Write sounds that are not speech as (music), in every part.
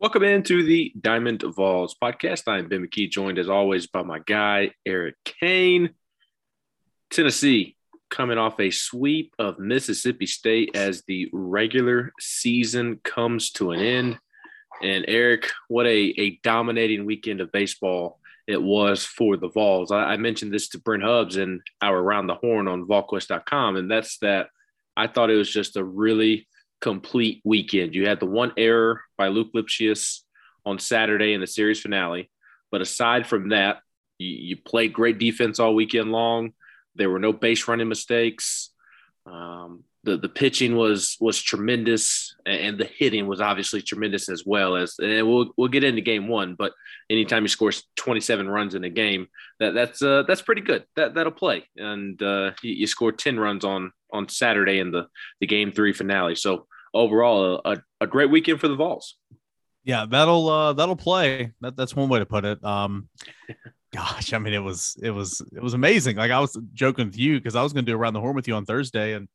Welcome into the Diamond Vols podcast. I'm Ben McKee, joined as always by my guy, Eric Kane. Tennessee coming off a sweep of Mississippi State as the regular season comes to an end. And Eric, what a, a dominating weekend of baseball it was for the Vols. I, I mentioned this to Brent Hubbs in our Around the Horn on VolQuest.com, and that's that I thought it was just a really complete weekend. You had the one error by Luke Lipcius on Saturday in the series finale. But aside from that, you, you played great defense all weekend long. There were no base running mistakes. Um, the the pitching was was tremendous, and the hitting was obviously tremendous as well. As and we'll we'll get into game one, but anytime you score 27 runs in a game, that that's uh, that's pretty good. That that'll play, and uh, you, you scored 10 runs on on Saturday in the the game three finale. So overall, a, a great weekend for the Vols. Yeah, that'll uh, that'll play. That, that's one way to put it. Um, (laughs) gosh, I mean, it was it was it was amazing. Like I was joking with you because I was going to do around the horn with you on Thursday, and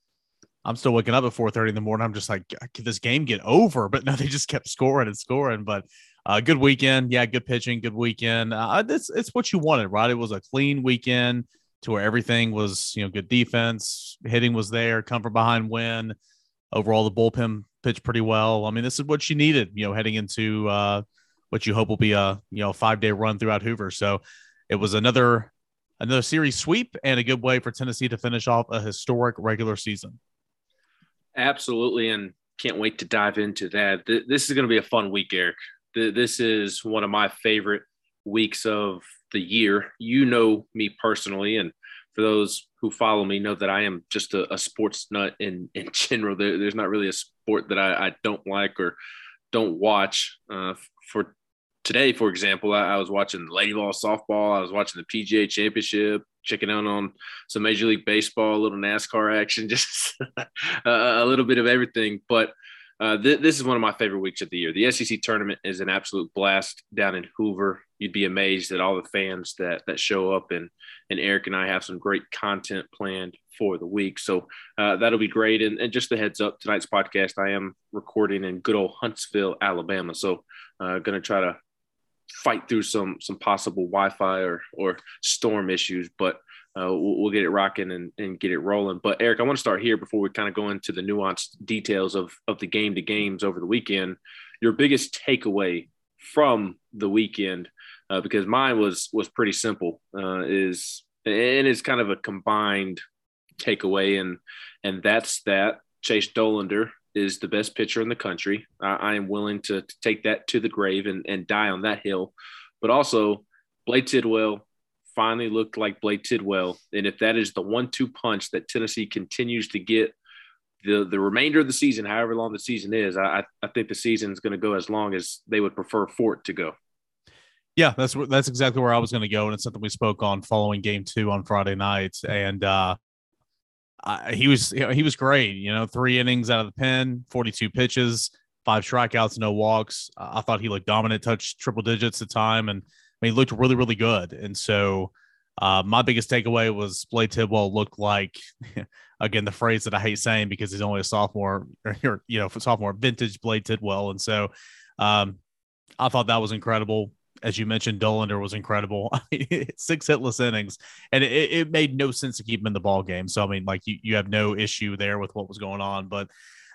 I'm still waking up at 4:30 in the morning. I'm just like, could this game get over? But no, (laughs) they just kept scoring and scoring. But uh, good weekend, yeah, good pitching, good weekend. Uh, it's it's what you wanted, right? It was a clean weekend to where everything was, you know, good defense, hitting was there, come from behind win. Overall, the bullpen pitched pretty well. I mean, this is what you needed, you know, heading into uh, what you hope will be a you know five day run throughout Hoover. So it was another another series sweep and a good way for Tennessee to finish off a historic regular season. Absolutely, and can't wait to dive into that. This is going to be a fun week, Eric. This is one of my favorite weeks of the year. You know me personally, and for those who follow me know that I am just a, a sports nut in in (laughs) general. There, there's not really a sport that I, I don't like or don't watch. Uh, for today, for example, I, I was watching Lady Vol softball. I was watching the PGA Championship, checking out on some Major League Baseball, a little NASCAR action, (laughs) just a little bit of everything. But uh, th- this is one of my favorite weeks of the year. The SEC tournament is an absolute blast down in Hoover. You'd be amazed at all the fans that that show up, and and Eric and I have some great content planned for the week. So uh, that'll be great. And, and just a heads up, tonight's podcast I am recording in good old Huntsville, Alabama. So uh, going to try to fight through some some possible Wi-Fi or or storm issues, but uh, we'll, we'll, get it rocking and, and get it rolling. But Eric, I want to start here before we kind of go into the nuanced details of of the game to games over the weekend. Your biggest takeaway from the weekend, uh, because mine was was pretty simple, uh, is and it's kind of a combined takeaway, and and that's that Chase Dollander is the best pitcher in the country. I, I am willing to, to, take that to the grave and, and die on that hill. But also, Blade Tidwell finally looked like Blade Tidwell. And if that is the one two punch that Tennessee continues to get the, the remainder of the season, however long the season is, I, I think the season is going to go as long as they would prefer for it to go. Yeah, that's that's exactly where I was going to go, and it's something we spoke on following Game Two on Friday night. And uh, I, he was you know, he was great. You know, three innings out of the pen, forty-two pitches, five strikeouts, no walks. I thought he looked dominant, touched triple digits at the time, and I mean, he looked really, really good. And so, uh, my biggest takeaway was Blade Tidwell looked like, (laughs) again, the phrase that I hate saying because he's only a sophomore, (laughs) or, you know, sophomore, vintage Blade Tidwell. And so, um, I thought that was incredible as you mentioned, Dollander was incredible. (laughs) Six hitless innings, and it, it, made no sense to keep him in the ball game. So I mean, like you, you have no issue there with what was going on, but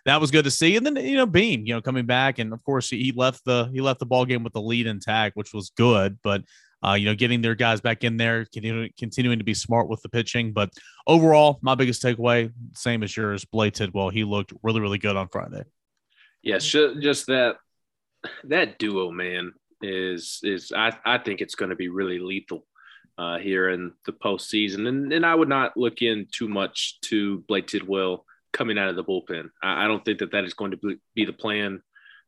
that was good to see. And then you know, Beam, you know, coming back, and of course he left the he left the ball game with the lead intact, which was good. But uh, you know, getting their guys back in there, continuing, continuing to be smart with the pitching. But overall, my biggest takeaway, same as yours, Blade Tidwell. He looked really, really good on Friday. Yes, just that that duo, man is is I, I think it's going to be really lethal uh, here in the postseason, and and I would not look in too much to Blade Tidwell coming out of the bullpen. I, I don't think that that is going to be the plan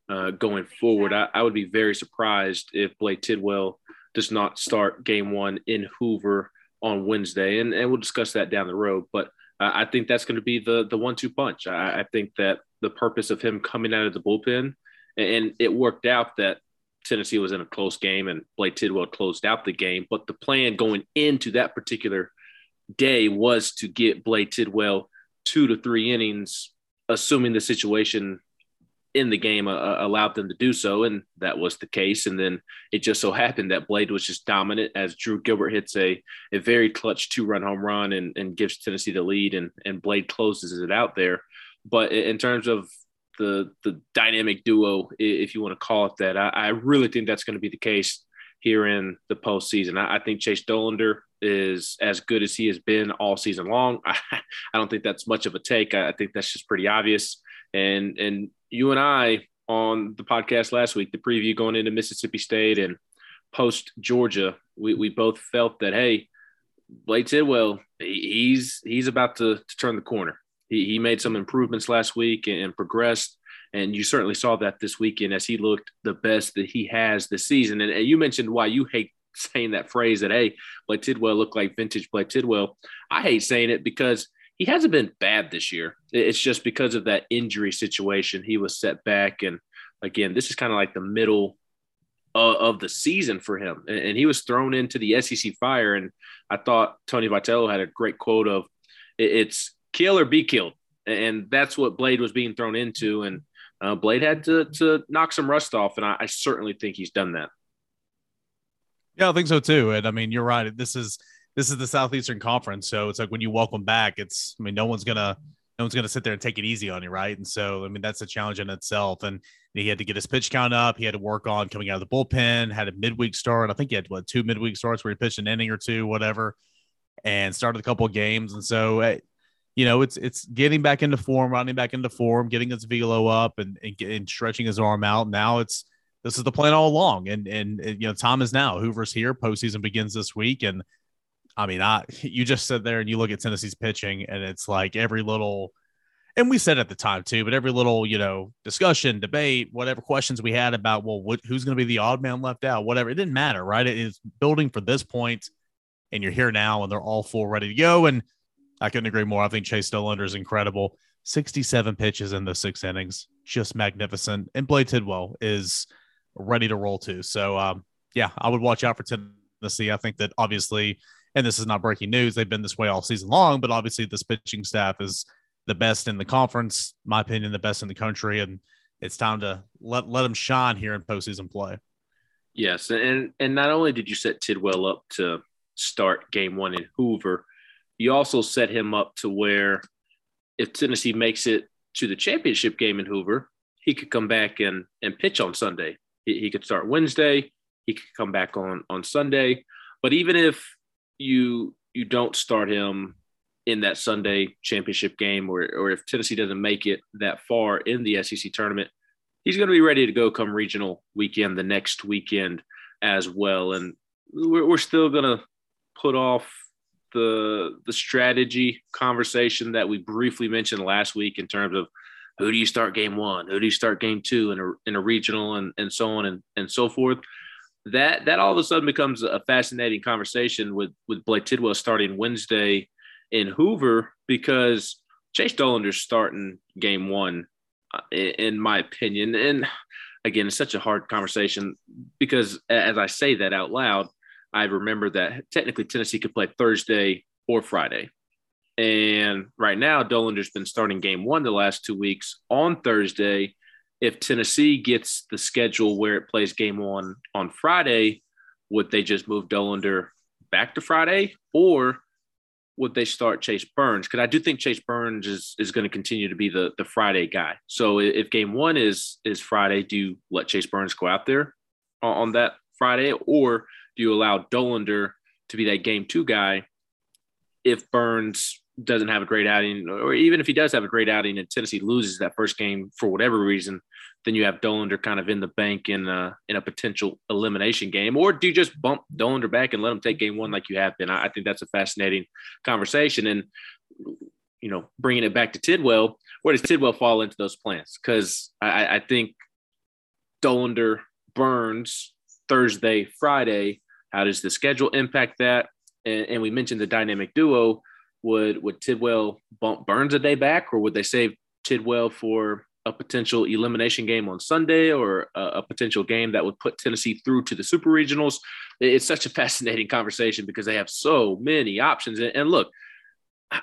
uh, going forward. I, I would be very surprised if Blade Tidwell does not start Game One in Hoover on Wednesday, and and we'll discuss that down the road. But I think that's going to be the the one two punch. I, I think that the purpose of him coming out of the bullpen, and it worked out that Tennessee was in a close game and Blade Tidwell closed out the game. But the plan going into that particular day was to get Blade Tidwell two to three innings, assuming the situation in the game uh, allowed them to do so, and that was the case. And then it just so happened that Blade was just dominant as Drew Gilbert hits a, a very clutch two run home run and, and gives Tennessee the lead, and, and Blade closes it out there. But in terms of the the dynamic duo, if you want to call it that, I, I really think that's going to be the case here in the postseason. I, I think Chase Dollander is as good as he has been all season long. (laughs) I, I don't think that's much of a take. I, I think that's just pretty obvious. And and you and I on the podcast last week, the preview going into Mississippi State and post Georgia, we, we both felt that hey, Blade Tidwell, he's he's about to, to turn the corner. He, he made some improvements last week and, and progressed. And you certainly saw that this weekend as he looked the best that he has this season. And, and you mentioned why you hate (laughs) saying that phrase that, hey, Blade Tidwell looked like vintage Blade Tidwell. I hate saying it because – he hasn't been bad this year. It's just because of that injury situation. He was set back. And again, this is kind of like the middle of, the season for him. And, and, he was thrown into the SEC fire. And I thought Tony Vitello had a great quote of it's kill or be killed. And that's what Blade was being thrown into. And uh, Blade had to, to knock some rust off. And I, I certainly think he's done that. Yeah, I think so too. And I mean, you're right. This is this is the Southeastern Conference, so it's like when you welcome back, it's I mean, no one's gonna no one's gonna sit there and take it easy on you, right? And so I mean, that's a challenge in itself. And he had to get his pitch count up. He had to work on coming out of the bullpen. Had a midweek start. I think he had what two midweek starts where he pitched an inning or two, whatever, and started a couple of games. And so. You know, it's it's getting back into form, running back into form, getting his velo up, and, and, and stretching his arm out. Now it's this is the plan all along, and, and and you know, time is now. Hoover's here. Postseason begins this week, and I mean, I (laughs) you just sit there and you look at Tennessee's pitching, and it's like every little, and we said at the time too, but every little you know discussion, debate, whatever questions we had about well, what, who's going to be the odd man left out, whatever, it didn't matter, right? It is building for this point, and you're here now, and they're all full, ready to go. And I couldn't agree more. I think Chase Dollander is incredible. 67 pitches in the six innings, just magnificent. And Blade Tidwell is ready to roll too. So, um, yeah, I would watch out for Tennessee. I think that obviously and this is not breaking news. They've been this way all season long, but obviously this pitching staff is the best in the conference, my opinion, the best in the country, and it's time to let let them shine here in postseason play. Yes, and and not only did you set Tidwell up to start Game One in Hoover, you also set him up to where if Tennessee makes it to the championship game in Hoover, he could come back and and pitch on Sunday. He, he could start Wednesday. He could come back on on Sunday. But even if you you don't start him in that Sunday championship game, or or if Tennessee doesn't make it that far in the SEC tournament, he's going to be ready to go come regional weekend the next weekend as well. And we're, we're still going to put off the the strategy conversation that we briefly mentioned last week in terms of who do you start game one, who do you start game two in a in a regional, and and so on and and so forth that that all of a sudden becomes a fascinating conversation with with Blade Tidwell starting Wednesday in Hoover because Chase Dollander's starting game one, uh, in my opinion. And again, it's such a hard conversation because as I say that out loud, I remember that technically Tennessee could play Thursday or Friday. And right now, Dollander's been starting game one the last two weeks on Thursday if Tennessee gets the schedule where it plays game one on Friday, would they just move Dollander back to Friday or would they start Chase Burns? Because I do think Chase Burns is, is going to continue to be the, the Friday guy. So if game one is is Friday, do you let Chase Burns go out there on, on that Friday, or do you allow Dollander to be that game two guy if Burns doesn't have a great outing, or even if he does have a great outing and Tennessee loses that first game for whatever reason, then you have Dollander kind of in the bank in a, in a potential elimination game, or do you just bump Dollander back and let him take game one like you have been? I, I think that's a fascinating conversation. And you know, bringing it back to Tidwell, where does Tidwell fall into those plans? Because I, I think Dollander, Burns Thursday, Friday. How does the schedule impact that? And, and we mentioned the dynamic duo would would Tidwell bump Burns a day back, or would they save Tidwell for a potential elimination game on Sunday or a, a, potential game that would put Tennessee through to the Super Regionals? It's such a fascinating conversation because they have so many options. And, and look,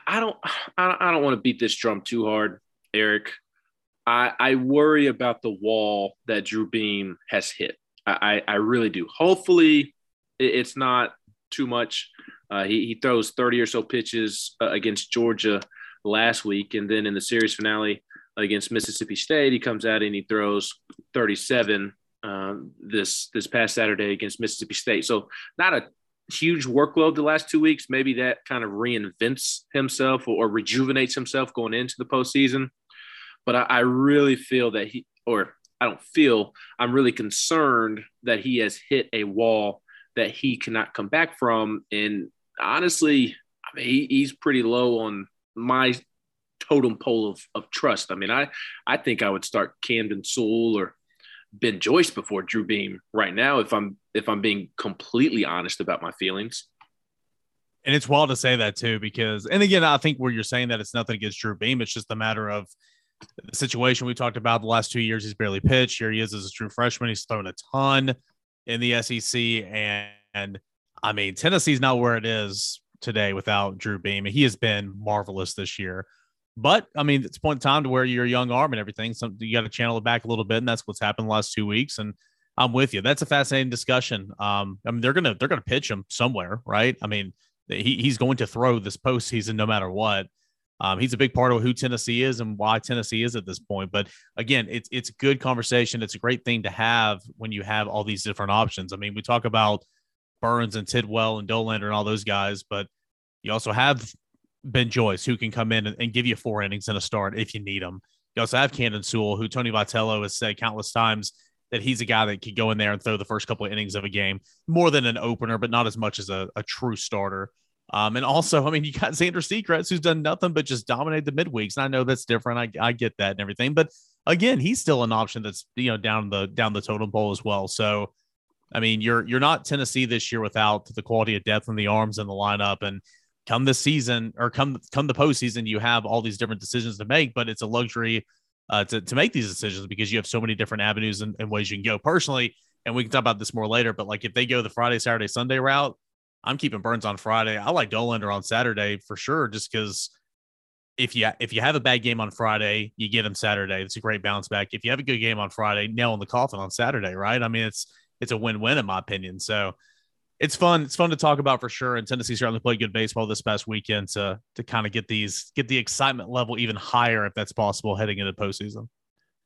I don't I don't want to beat this drum too hard, Eric. I, I worry about the wall that Drew Beam has hit. I, I really do. Hopefully, it's not too much. Uh, he, he throws 30 or so pitches uh, against Georgia last week. And then in the series finale against Mississippi State, he comes out and he throws 37 uh, this this past Saturday against Mississippi State. So not a huge workload the last two weeks. Maybe that kind of reinvents himself or, or rejuvenates himself going into the postseason. But I, I really feel that he, or I don't feel, I'm really concerned that he has hit a wall that he cannot come back from. And honestly, I mean, he, he's pretty low on my totem pole of, of trust. I mean, I, I think I would start Camden Sewell or Ben Joyce before Drew Beam right now if I'm if I'm being completely honest about my feelings. And it's wild to say that too, because and again, I think where you're saying that it's nothing against Drew Beam, it's just a matter of the situation we talked about the last two years. He's barely pitched. Here he is as a true freshman. He's thrown a ton in the SEC, and, and I mean Tennessee's not where it is today without Drew Beam. He has been marvelous this year. But I mean, it's point in time to where you're young arm and everything. So you got to channel it back a little bit, and that's what's happened the last two weeks. And I'm with you. That's a fascinating discussion. Um, I mean, they're gonna they're gonna pitch him somewhere, right? I mean, he, he's going to throw this postseason no matter what. Um, he's a big part of who Tennessee is and why Tennessee is at this point. But again, it's it's a good conversation. It's a great thing to have when you have all these different options. I mean, we talk about Burns and Tidwell and Dollander and all those guys, but you also have Ben Joyce, who can come in and, and, give you four innings and a start if you need them. You also have Camden Sewell, who Tony Vitello has said countless times that he's a guy that could go in there and throw the first couple of innings of a game more than an opener, but not as much as a, a true starter. Um, and also, I mean, you got Zander Sechrist, who's done nothing but just dominate the midweeks. And I know that's different. I, I get that and everything, but again, he's still an option that's you know down the down the totem pole as well. So, I mean, you're you're not Tennessee this year without the quality of depth in the arms and the lineup. And come this season or come come the postseason, you have all these different decisions to make, but it's a luxury uh, to to make these decisions because you have so many different avenues and, and ways you can go. Personally, and we can talk about this more later, but like if they go the Friday, Saturday, Sunday route, I'm keeping Burns on Friday. I like Dollander on Saturday for sure, just because if you if you have a bad game on Friday, you get him Saturday. It's a great bounce back. If you have a good game on Friday, nail in the coffin on Saturday, right? I mean, it's it's a win win in my opinion. So it's fun. It's fun to talk about for sure. And Tennessee certainly played good baseball this past weekend to to kind of get these get the excitement level even higher if that's possible heading into postseason.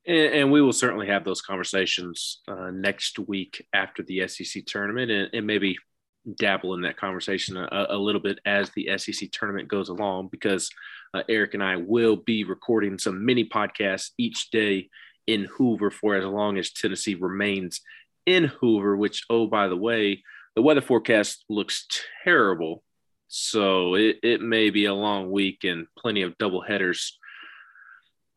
And, and we will certainly have those conversations uh, next week after the SEC tournament, and, and maybe dabble in that conversation a, a, little bit as the SEC tournament goes along, because uh, Eric and I will be recording some mini podcasts each day in Hoover for as long as Tennessee remains in Hoover. Which, oh by the way the weather forecast looks terrible. So it, it may be a long week and plenty of double headers.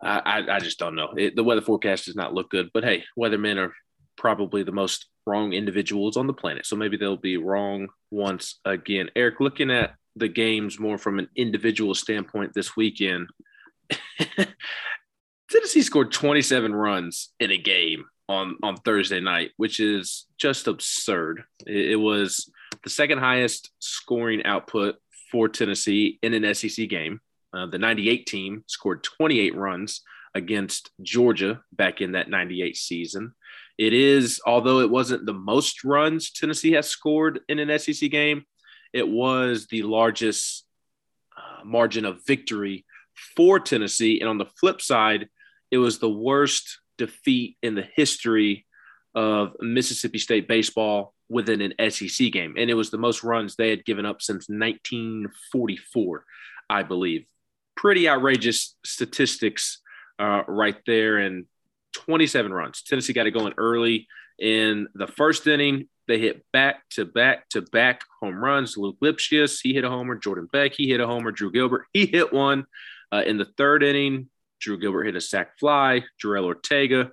I, I, I just don't know. It, the weather forecast does not look good. But hey, weathermen are probably the most wrong individuals on the planet. So maybe they'll be wrong once again. Eric, looking at the games more from an individual standpoint this weekend, (laughs) Tennessee scored 27 runs in a game on on Thursday night, which is just absurd. It, it, was the second highest scoring output for Tennessee in an SEC game. Uh, the 98 team scored 28 runs against Georgia back in that 98 season. It is, although it wasn't the most runs Tennessee has scored in an SEC game, it was the largest uh, margin of victory for Tennessee. And on the flip side, it was the worst defeat in the history of Mississippi State baseball within an SEC game. And it was the most runs they had given up since 1944, I believe. Pretty outrageous statistics uh, right there. And 27 runs. Tennessee got it going early in the first inning. They hit back to back to back home runs. Luke Lipcius, he hit a homer. Jordan Beck, he hit a homer. Drew Gilbert, he hit one. Uh, in the third inning, Drew Gilbert hit a sac fly. Jorel Ortega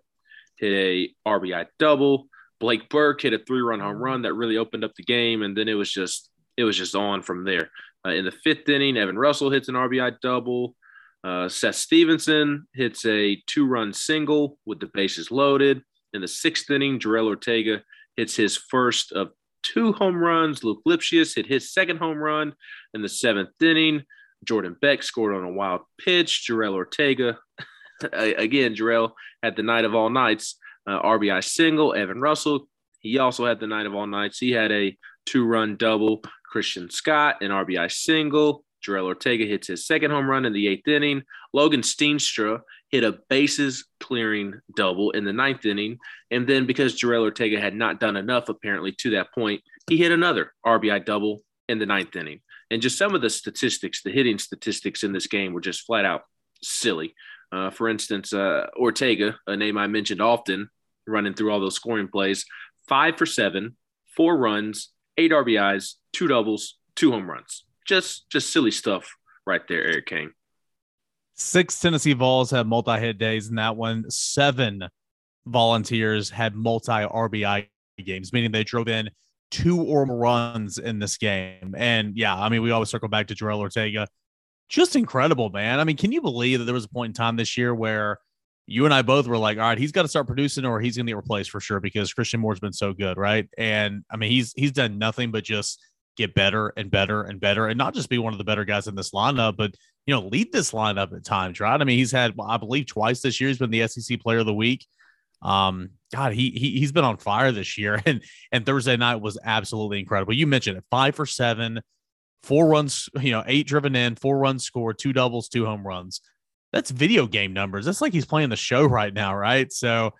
hit a RBI double. Blake Burke hit a three-run home run that really opened up the game, and then it was just it was just on from there. Uh, in the fifth inning, Evan Russell hits an RBI double. Uh, Seth Stevenson hits a two-run single with the bases loaded. In the sixth inning, Jorel Ortega hits his first of two home runs. Luke Lipcius hit his second home run in the seventh inning. Jordan Beck scored on a wild pitch. Jorel Ortega (laughs) again, Jorel had the night of all nights. Uh, RBI single. Evan Russell, he also had the night of all nights. He had a two run double. Christian Scott, an RBI single. Jorel Ortega hits his second home run in the eighth inning. Logan Steenstra hit a bases clearing double in the ninth inning. And then because Jorel Ortega had not done enough, apparently, to that point, he hit another RBI double in the ninth inning. And just some of the statistics, the hitting statistics in this game were just flat out silly. Uh, for instance, uh, Ortega, a name I mentioned often, running through all those scoring plays, five for seven, four runs, eight RBIs, two doubles, two home runs. Just just silly stuff right there, Eric King. Six Tennessee Vols had multi-hit days in that one. Seven volunteers had multi RBI games, meaning they drove in two or more runs in this game. And yeah, I mean, we always circle back to Jorel Ortega. Just incredible, man. I mean, can you believe that there was a point in time this year where you and I both were like, all right, he's got to start producing or he's going to get replaced for sure because Christian Moore's been so good, right? And I mean, he's he's done nothing but just get better and better and better and not just be one of the better guys in this lineup, but you know, lead this lineup at times, right? I mean, he's had, I believe, twice this year. He's been the SEC Player of the Week. Um, God, he, he he's been on fire this year, (laughs) and and Thursday night was absolutely incredible. You mentioned it, five for seven, four runs, you know, eight driven in, four runs scored, two doubles, two home runs. That's video game numbers. That's like he's playing the show right now, right? So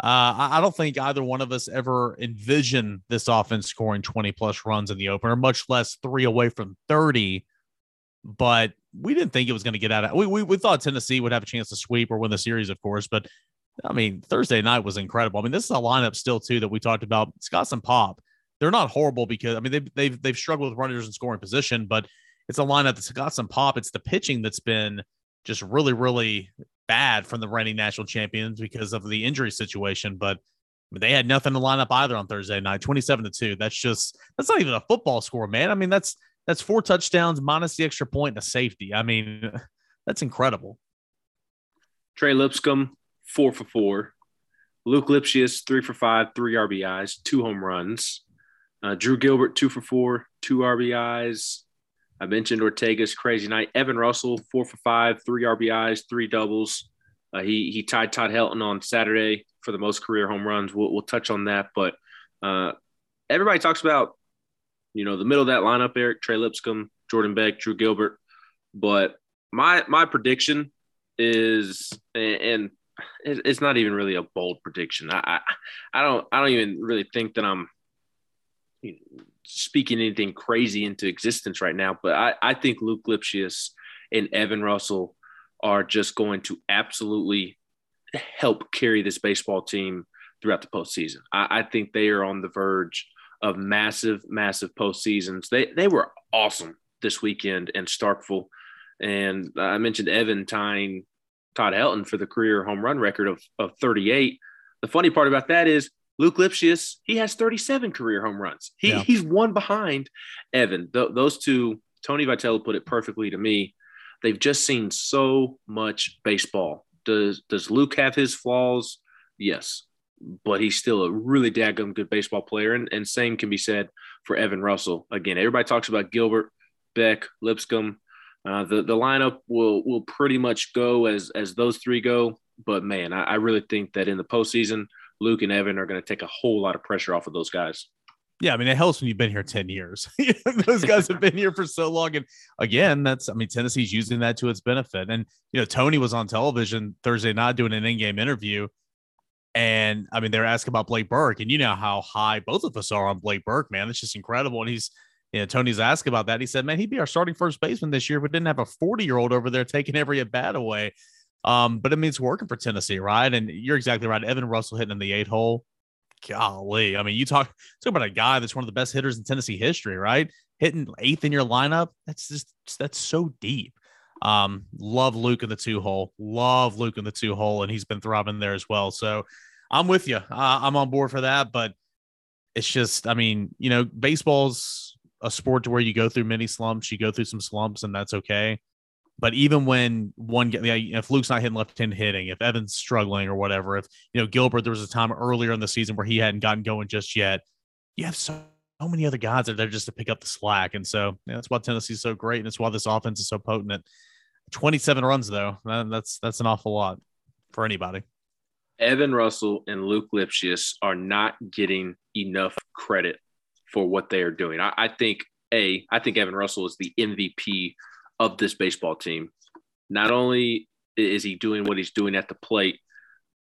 uh, I, don't think either one of us ever envisioned this offense scoring 20 plus runs in the opener, much less three away from 30. But we didn't think it was going to get out of we, we we thought Tennessee would have a chance to sweep or win the series, of course. But I mean, Thursday night was incredible. I mean, this is a lineup still too that we talked about. Scott and Pop, they're not horrible because I mean they've they've they've struggled with runners in scoring position, but it's a lineup that's got some pop. It's the pitching that's been just really, really bad from the reigning national champions because of the injury situation. But they had nothing to line up either on Thursday night, 27 to 2. That's just that's not even a football score, man. I mean, that's that's four touchdowns minus the extra point and a safety. I mean, (laughs) that's incredible. Trey Lipscomb, four for four. Luke Lipcius, three for five, three RBIs, two home runs. Uh, Drew Gilbert, two for four, two RBIs. I mentioned Ortega's crazy night. Evan Russell, four for five, three RBIs, three doubles. Uh, he he tied Todd Helton on Saturday for the most career home runs. We'll, we'll touch on that, but uh, everybody talks about you know the middle of that lineup: Eric Trey Lipscomb, Jordan Beck, Drew Gilbert. But my my prediction is, and it's not even really a bold prediction. I I, I don't I don't even really think that I'm speaking anything crazy into existence right now, but I, I think Luke Lipcius and Evan Russell are just going to absolutely help carry this baseball team throughout the postseason. I, I think they are on the verge of massive, massive postseasons. They they were awesome this weekend in Starkville, and I mentioned Evan tying Todd Helton for the career home run record of of 38. The funny part about that is Luke Lipcius, he has 37 career home runs. He, yeah. He's one behind Evan. Th- those two, Tony Vitello put it perfectly to me. They've just seen so much baseball. Does does Luke have his flaws? Yes, but he's still a really daggum good baseball player. And, and same can be said for Evan Russell. Again, everybody talks about Gilbert, Beck, Lipscomb. Uh, the the lineup will will pretty much go as as those three go. But man, I, I really think that in the postseason, Luke and Evan are going to take a whole lot of pressure off of those guys. Yeah, I mean, it helps when you've been here 10 years. (laughs) those guys have been here for so long. And again, that's, I mean, Tennessee's using that to its benefit. And, you know, Tony was on television Thursday night doing an in game interview. And I mean, they're asking about Blake Burke. And you know how high both of us are on Blake Burke, man. It's just incredible. And he's, you know, Tony's asked about that. He said, man, he'd be our starting first baseman this year, but didn't have a 40 year old over there taking every at bat away. Um, but it means working for Tennessee, right? And you're exactly right. Evan Russell hitting in the eight hole. Golly. I mean, you talk, talk about a guy that's one of the best hitters in Tennessee history, right? Hitting eighth in your lineup. That's just that's so deep. Um, love Luke in the two hole. Love Luke in the two hole, and he's been throbbing there as well. So I'm with you. Uh, I'm on board for that. But it's just, I mean, you know, baseball's a sport to where you go through many slumps, you go through some slumps, and that's okay. But even when one, if Luke's not hitting left-hand hitting, if Evan's struggling or whatever, if you know Gilbert, there was a time earlier in the season where he hadn't gotten going just yet. You have so, so many other guys that are there just to pick up the slack, and so yeah, that's why Tennessee's so great, and it's why this offense is so potent. At 27 runs though, uh, that's that's an awful lot. for anybody. Evan Russell and Luke Lipcius are not getting enough credit for what they are doing. I, I think a I think Evan Russell is the MVP of this baseball team. Not only is he doing what he's doing at the plate,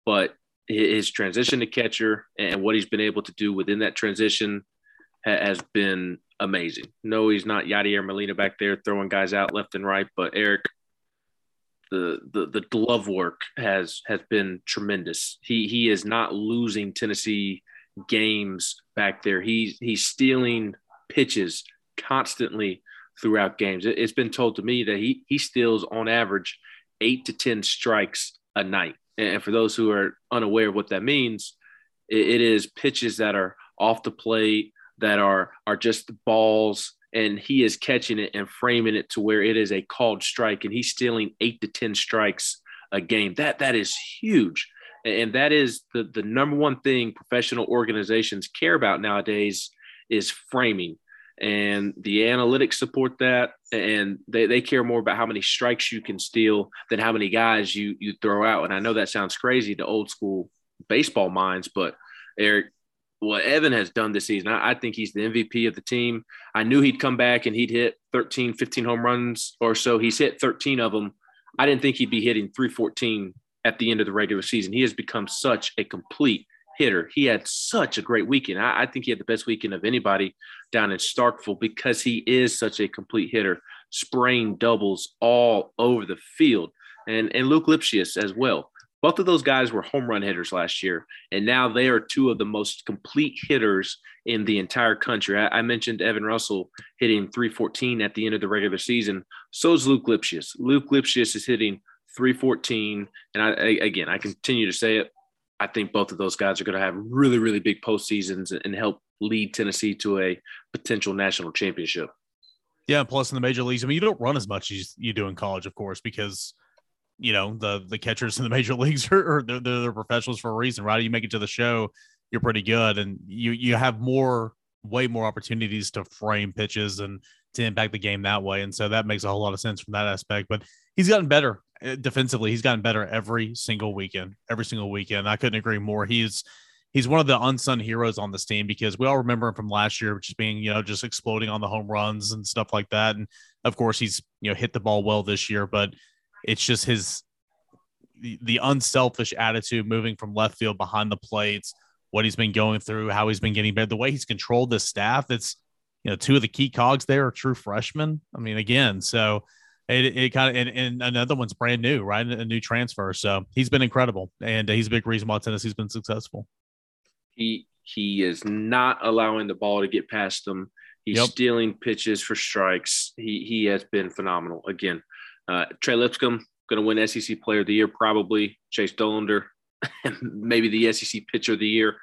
but his transition to catcher and what he's been able to do within that transition has been amazing. No, he's not Yadier Molina back there throwing guys out left and right, but Eric, the the the glove work has has been tremendous. He he is not losing Tennessee games back there. He's he's stealing pitches constantly throughout games. It, has been told to me that he he steals on average eight to ten strikes a night. And for those who are unaware of what that means, it, it is pitches that are off the plate that are are just balls and he is catching it and framing it to where it is a called strike and he's stealing 8 to 10 strikes a game that that is huge and that is the the number one thing professional organizations care about nowadays is framing and the analytics support that and they, they care more about how many strikes you can steal than how many guys you you throw out. And i know that sounds crazy to old school baseball minds but eric what evan has done this season I, I think he's the mvp of the team. I knew he'd come back and he'd hit 13 15 home runs or so. He's hit 13 of them i didn't think he'd be hitting 314 at the end of the regular season. He has become such a complete hitter. He had such a great weekend. I, I, think he had the best weekend of anybody down in Starkville because he is such a complete hitter, spraying doubles all over the field. And, and Luke Lipcius as well. Both of those guys were home run hitters last year, and now they are two of the most complete hitters in the entire country. I, I mentioned Evan Russell hitting 314 at the end of the regular season. So is Luke Lipcius. Luke Lipcius is hitting 314. And I, I, again, I continue to say it. I think both of those guys are going to have really, really big postseasons and help lead Tennessee to a potential national championship. Yeah, plus in the major leagues, I mean, you don't run as much as you do in college, of course, because you know the the catchers in the (laughs) major leagues are, are they're, they're professionals for a reason, right? You make it to the show, you're pretty good, and you you have more, way more opportunities to frame pitches and to impact the game that way, and so that makes a whole lot of sense from that aspect. But he's gotten better Eh, defensively. He's gotten better every single weekend, every single weekend. I couldn't agree more. He's he's one of the unsung heroes on this team because we all remember him from last year, which is being you know just exploding on the home runs and stuff like that. And of course, he's you know hit the ball well this year, but it's just his the, the unselfish attitude moving from left field behind the plates, what he's been going through, how he's been getting better, the way he's controlled this staff. It's you know two of the key cogs there are true freshmen. I mean, again, so it, it kind of and, and, another one's brand new, right? A new transfer. So he's been incredible, and he's a big reason why Tennessee's been successful. He he is not allowing the ball to get past him. He's yep. stealing pitches for strikes. He he has been phenomenal. Again, uh, Trey Lipscomb going to win SEC Player of the Year probably. Chase Dollander, (laughs) maybe the SEC Pitcher of the Year.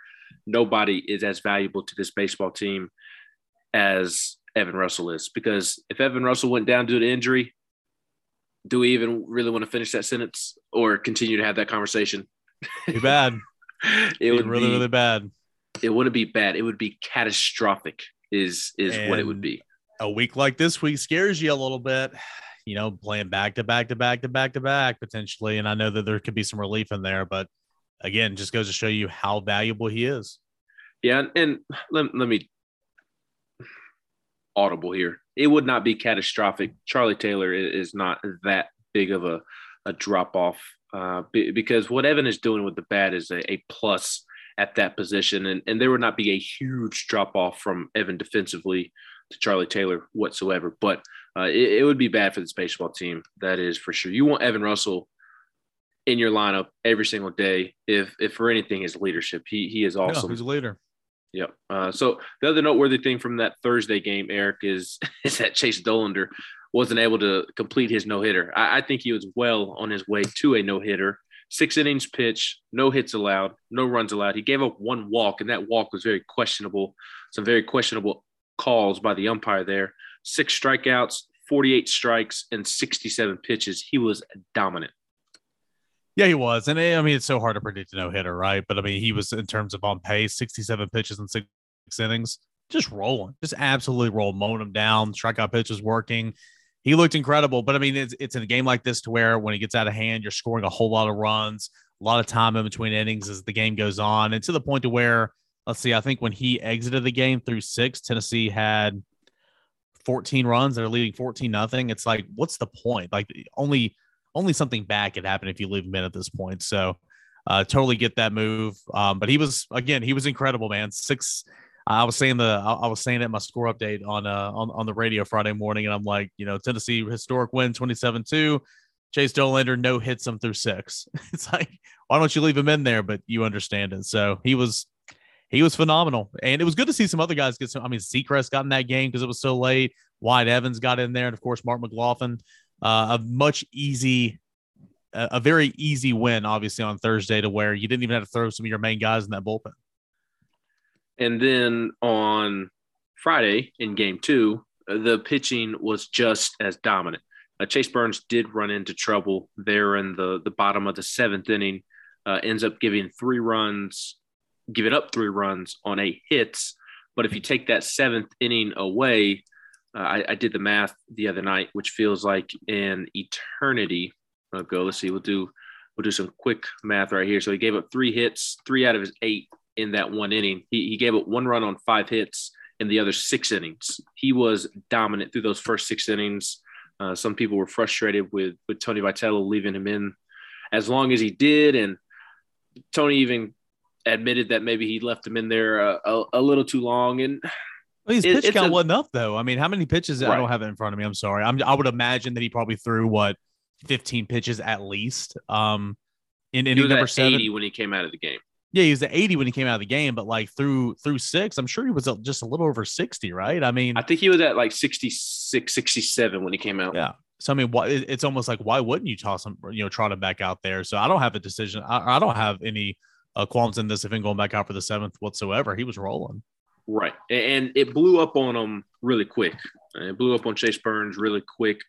Nobody is as valuable to this baseball team as Evan Russell is because if Evan Russell went down due to an injury, do we even really want to finish that sentence or continue to have that conversation? Too bad. (laughs) it would really, be, really bad. It wouldn't be bad. It would be catastrophic. Is is and what it would be. A week like this week scares you a little bit. You know, playing back to back to back to back to back potentially, and I know that there could be some relief in there, but again, just goes to show you how valuable he is. Yeah, and let, let me audible here. It would not be catastrophic. Charlie Taylor is not that big of a, a drop off uh, because what Evan is doing with the bat is a, a plus at that position. And, and there would not be a huge drop off from Evan defensively to Charlie Taylor whatsoever. But uh, it, it, would be bad for this baseball team. That is for sure. You want Evan Russell in your lineup every single day. If if for anything, his leadership. He he is awesome. Yeah, he's a leader. Yep. Uh, so the other noteworthy thing from that Thursday game, Eric, is (laughs) is that Chase Dollander wasn't able to complete his no hitter. I, I, think he was well on his way to a no hitter. Six innings pitch, no hits allowed, no runs allowed. He gave up one walk, and that walk was very questionable. Some very questionable calls by the umpire there. Six strikeouts, 48 strikes, and 67 pitches. He was dominant. Yeah, he was. And eh, I mean, it's so hard to predict a no hitter, right? But I mean, he was in terms of on pace, 67 pitches in six innings, just rolling, just absolutely rolling, mowing them down. Strikeout pitch was working. He looked incredible. But I mean, it's, it's in a game like this to where when he gets out of hand, you're scoring a whole lot of runs. a lot of time in between innings as the game goes on, and to the point to where let's see, I think when he exited the game through six, Tennessee had 14 runs. They're leading 14 nothing. It's like, what's the point? Like only only something bad could happen if you leave him in at this point. So uh, totally get that move. Um, but he was again, he was incredible, man. Six. I was saying the I was saying it my score update on uh on, on the radio Friday morning, and I'm like, you know, Tennessee historic win 27-2. Chase Dollander no hits him through six. (laughs) It's like, why don't you leave him in there? But you understand it. So he was he was phenomenal. And it was good to see some other guys get some. I mean, Sechrist got in that game because it was so late. Wyatt Evans got in there. And of course, Mark McLaughlin. Uh, a much easy, a, very easy win, obviously, on Thursday to where you didn't even have to throw some of your main guys in that bullpen. And then on Friday in game two, the pitching was just as dominant. Uh, Chase Burns did run into trouble there in the, the bottom of the seventh inning, uh, ends up giving three runs giving up three runs on eight hits. But if you take that seventh inning away, uh, I, I, did the math the other night, which feels like an eternity ago. Let's see, we'll do we'll do some quick math right here. So he gave up three hits, three out of his eight in that one inning. He, he gave up one run on five hits in the other six innings. He was dominant through those first six innings. Uh, some people were frustrated with with Tony Vitello leaving him in as long as he did, and Tony even admitted that maybe he left him in there a, a, a little too long. And well, his pitch count a, wasn't up though. I mean, how many pitches? Right. I don't have it in front of me. I'm sorry. I'm, I would imagine that he probably threw what 15 pitches at least. Um, in inning number seven, 80 when he came out of the game. Yeah, he was at 80 when he came out of the game, but like through through six, I'm sure he was just a little over 60, right? I mean, I think he was at like 66, 67 when he came out. Yeah. So I mean, why it's almost like why wouldn't you toss him, you know, trot him back out there? So I don't have a decision. I, I don't have any uh, qualms in this if him going back out for the seventh whatsoever. He was rolling. Right. And it blew up on them really quick. It blew up on Chase Burns really quick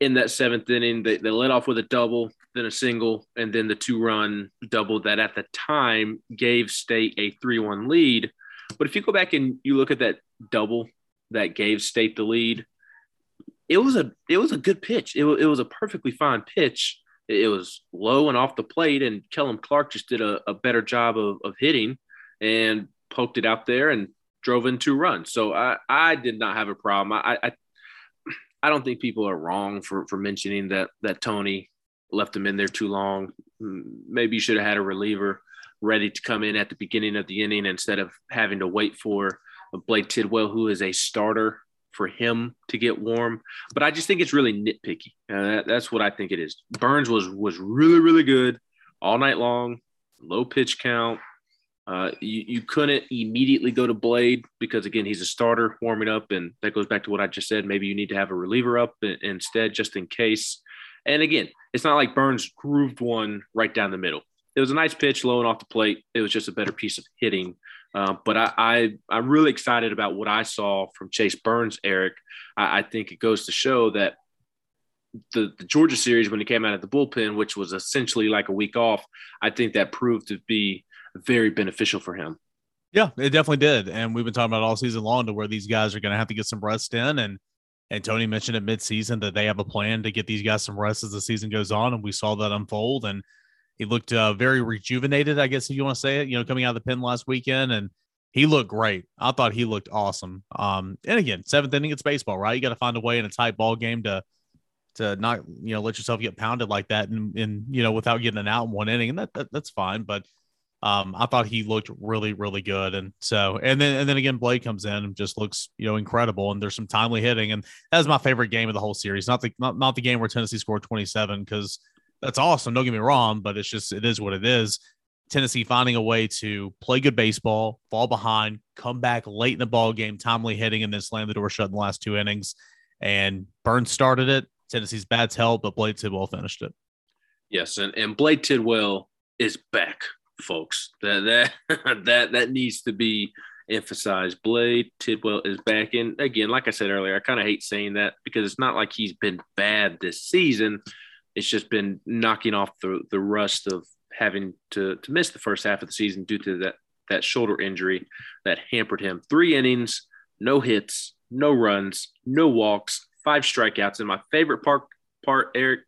in that seventh inning. They, they led off with a double, then a single, and then the two run double that at the time gave State a 3 1 lead. But if you go back and you look at that double that gave State the lead, it was a it was a good pitch. It, it was a perfectly fine pitch it was low and off the plate, and Kellum Clark just did a, a better job of, of hitting and poked it out there and drove in two runs. So I, I did not have a problem. I, I I don't think people are wrong for for mentioning that that Tony left him in there too long. Maybe you should have had a reliever ready to come in at the beginning of the inning instead of having to wait for Blade Tidwell, who is a starter for him to get warm. But I just think it's really nitpicky. Uh, that, that's what I think it is. Burns was was really really good all night long, low pitch count. Uh, you, you couldn't immediately go to Blade because again he's a starter warming up, and that goes back to what I just said. Maybe you need to have a reliever up instead, just in case. And again, it's not like Burns grooved one right down the middle. It was a nice pitch, low and off the plate. It was just a better piece of hitting uh, but I, I I'm really excited about what I saw from Chase Burns, Eric. I, I think it goes to show that the, the Georgia series when he came out of the bullpen, which was essentially like a week off, I think that proved to be very beneficial for him. Yeah, it definitely did. And we've been talking about all season long to where these guys are going to have to get some rest in. And and Tony mentioned at midseason that they have a plan to get these guys some rest as the season goes on. And we saw that unfold. And he looked uh, very rejuvenated, I guess if you want to say it. You know, coming out of the pen last weekend, and he looked great. I thought he looked awesome. Um, and again, seventh inning, it's baseball, right? You got to find a way in a tight ball game to to not you know let yourself get pounded like that, and, and you know without getting an out in one inning, and that, that that's fine. But um, I thought he looked really, really good. And so, and then, and then again, Blade comes in and just looks, you know, incredible. And there's some timely hitting. And that was my favorite game of the whole series. Not the, not, not the game where Tennessee scored 27 because that's awesome. Don't get me wrong, but it's just it is what it is. Tennessee finding a way to play good baseball, fall behind, come back late in the ball game, timely hitting, and then slam the door shut in the last two innings. And Burns started it. Tennessee's bats held, but Blade Tidwell finished it. Yes, and, and Blade Tidwell is back, folks. That that (laughs) that that needs to be emphasized. Blade Tidwell is back. in again, like I said earlier, I kind of hate saying that because it's not like he's been bad this season it's just been knocking off the, the rust of having to, to miss the first half of the season due to that, that shoulder injury that hampered him. Three innings, no hits, no runs, no walks, five strikeouts. And my favorite part, part Eric,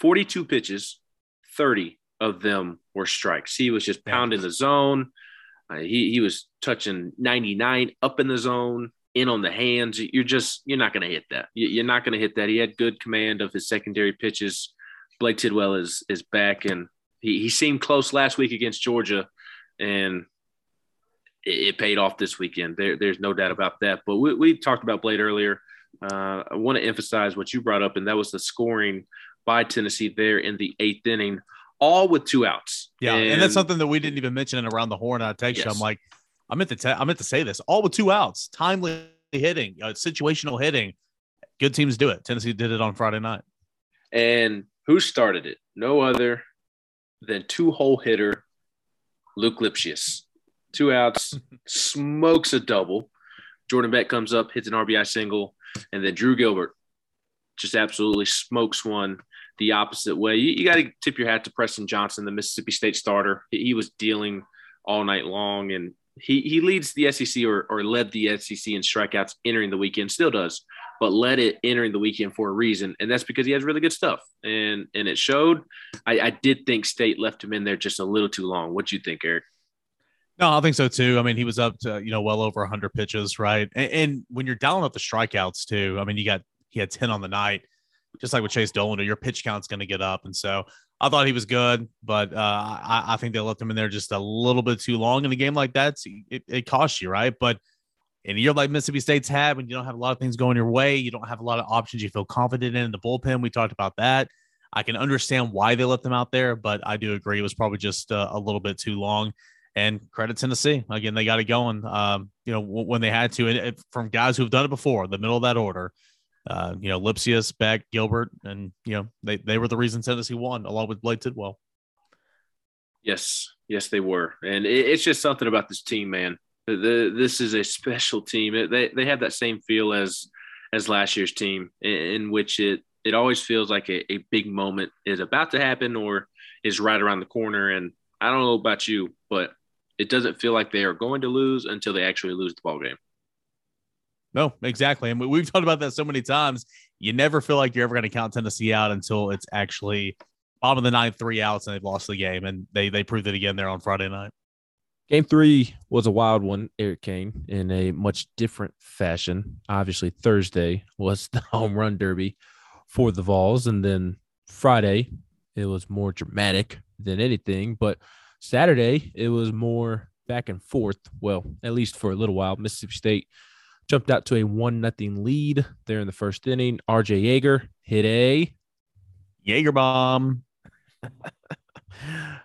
42 pitches, 30 of them were strikes. He was just pounding the zone. Uh, he he was touching 99 up in the zone, in on the hands. You're just you're not going to hit that. You're not going to hit that. He had good command of his secondary pitches. Blade Tidwell is is back, and he he seemed close last week against Georgia, and it, it paid off this weekend. There, there's no doubt about that. But we, we talked about Blade earlier. Uh, I want to emphasize what you brought up, and that was the scoring by Tennessee there in the eighth inning, all with two outs. Yeah, and, and that's something that we didn't even mention in around the horn. I text yes. I'm like, I meant to te- I meant to say this, all with two outs, timely hitting, uh, situational hitting. Good teams do it. Tennessee did it on Friday night. And who started it? No other than two hole hitter Luke Lipcius. Two outs, (laughs) smokes a double. Jordan Beck comes up, hits an RBI single, and then Drew Gilbert just absolutely smokes one the opposite way. You, you got to tip your hat to Preston Johnson, the Mississippi State starter. He, he was dealing all night long, and he he leads the SEC or, or led the SEC in strikeouts entering the weekend, still does, but led it entering the weekend for a reason, and that's because he has really good stuff, and and it showed. I, I did think State left him in there just a little too long. What do you think, Eric? No, I think so too. I mean, he was up to you know well over 100 pitches, right? And, and when you're dialing up the strikeouts too, I mean, you got he had 10 on the night, just like with Chase Dollander, your pitch count's going to get up, and so I thought he was good, but uh, I, I, think they left him in there just a little bit too long in a game like that. It, it costs you, right? But in a year like Mississippi State's had, when you don't have a lot of things going your way, you don't have a lot of options you feel confident in, in the bullpen. We talked about that. I can understand why they left them out there, but I do agree it was probably just uh, a little bit too long. And credit Tennessee again, they got it going. Um, you know when they had to, and it, from guys who've done it before, the middle of that order uh, you know, Lipcius, Beck, Gilbert, and you know they they were the reason Tennessee won, along with Blade Tidwell. Yes, yes, they were, and it, it's just something about this team, man. The, the, this is a special team. It, they they have that same feel as as last year's team, in, in which it it always feels like a, a big moment is about to happen or is right around the corner. And I don't know about you, but it doesn't feel like they are going to lose until they actually lose the ball game. No, exactly. And we've talked about that so many times. You never feel like you're ever going to count Tennessee out until it's actually bottom of the ninth, three outs, and they've lost the game. And they they proved it again there on Friday night. Game three was a wild one, Eric Kane, in a much different fashion. Obviously, Thursday was the (laughs) home run derby for the Vols. And then Friday, it was more dramatic than anything. But Saturday, it was more back and forth. Well, at least for a little while. Mississippi State jumped out to a one nothing lead there in the first inning. RJ Yeager hit a Jaeger bomb. (laughs) uh,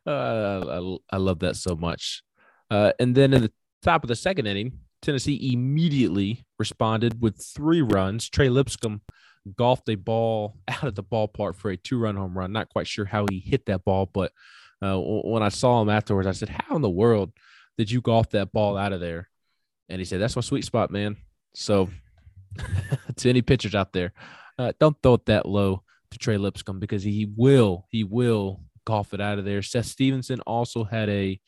I, I, love that so much. Uh, and then in the top of the second inning, Tennessee immediately responded with three runs. Trey Lipscomb golfed a ball (laughs) out of the ballpark for a two run home run. Not quite sure how he hit that ball, but uh, when I saw him afterwards, I said, How in the world did you golf that ball out of there? And he said, That's my sweet spot, man. So, (laughs) to any pitchers out there, uh, don't throw it that low to Trey Lipscomb because he will, he will golf it out of there. Seth Stevenson also had a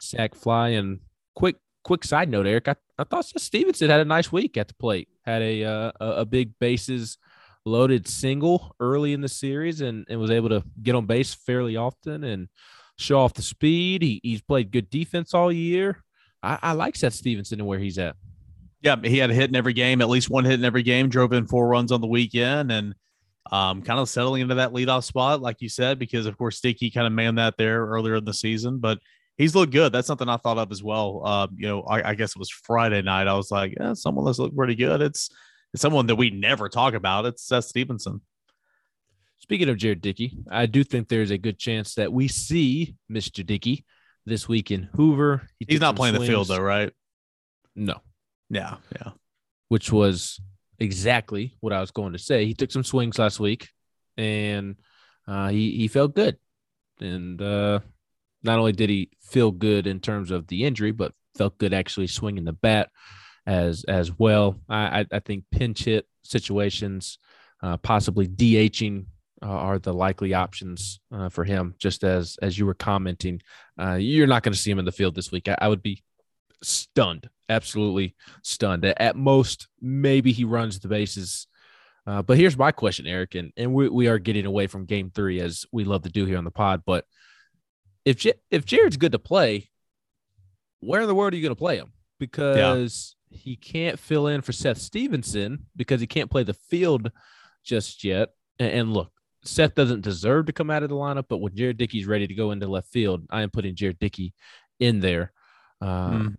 sac fly. And quick, quick side note, Eric, I, I thought Seth Stevenson had a nice week at the plate. Had a uh, a big bases loaded single early in the series and, and was able to get on base fairly often and show off the speed. He, he's played good defense all year. I, I like Seth Stevenson and where he's at. Yeah, he had a hit in every game, at least one hit in every game. Drove in four runs on the weekend, and um, kind of settling into that leadoff spot, like you said, because of course Sticky kind of manned that there earlier in the season. But he's looked good. That's something I thought of as well. Uh, you know, I, I, guess it was Friday night. I was like, yeah, someone that's looked pretty good. It's, it's someone that we never talk about. It's Seth Stevenson. Speaking of Jared Dickey, I do think there's a good chance that we see Mr. Dickey this week in Hoover. He he's not playing swings. the field though, right? No, yeah, yeah. Which was exactly what I was going to say. He took some swings last week, and uh, he he felt good, and uh, not only did he feel good in terms of the injury, but felt good actually swinging the bat as as well. I I, think pinch hit situations, uh, possibly DHing uh, are the likely options uh, for him. Just as as you were commenting, uh, you're not going to see him in the field this week. I, I, would be stunned, absolutely stunned. At most, maybe he runs the bases. Uh, but here's my question, Eric, and, and we, we are getting away from game three as we love to do here on the pod. But if if Jared's good to play, where in the world are you going to play him? Because yeah. he can't fill in for Seth Stevenson because he can't play the field just yet. And, and, look, Seth doesn't deserve to come out of the lineup, but when Jared Dickey's ready to go into left field, I am putting Jared Dickey in there. Uh, mm.